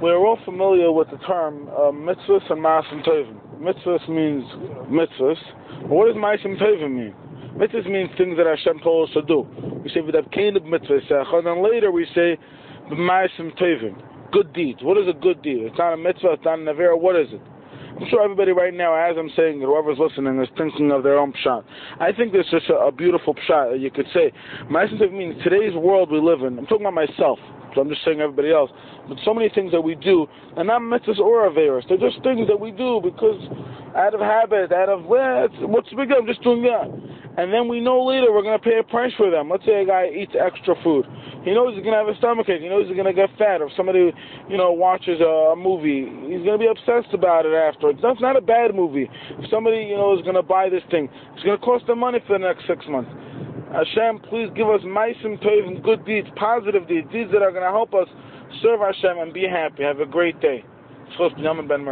We're all familiar with the term uh, mitzvahs and maasim tovim. Mitzvahs means mitzvahs. But what does maasim tovim mean? Mitzvahs means things that Hashem told us to do. We say v'davkein mitzvah and then later we say maasim tovim, good deeds. What is a good deed? It's not a mitzvah. It's not a avera. What is it? I'm sure everybody right now, as I'm saying, whoever's listening, is thinking of their own pshat. I think this is a, a beautiful pshat you could say. Maasim tovim means today's world we live in. I'm talking about myself. So I'm just saying everybody else. But so many things that we do, and not mitzvahs or averis. They're just things that we do because out of habit, out of, well, what's the big deal? I'm just doing that. And then we know later we're going to pay a price for them. Let's say a guy eats extra food. He knows he's going to have a stomachache. He knows he's going to get fat. Or if somebody, you know, watches a, movie, he's going to be obsessed about it afterwards. That's not a bad movie. If somebody, you know, is going to buy this thing, it's going to cost them money for the next six months. Hashem, please give us maisim and good deeds, positive deeds, deeds that are going to help us serve Hashem and be happy. Have a great day. Ben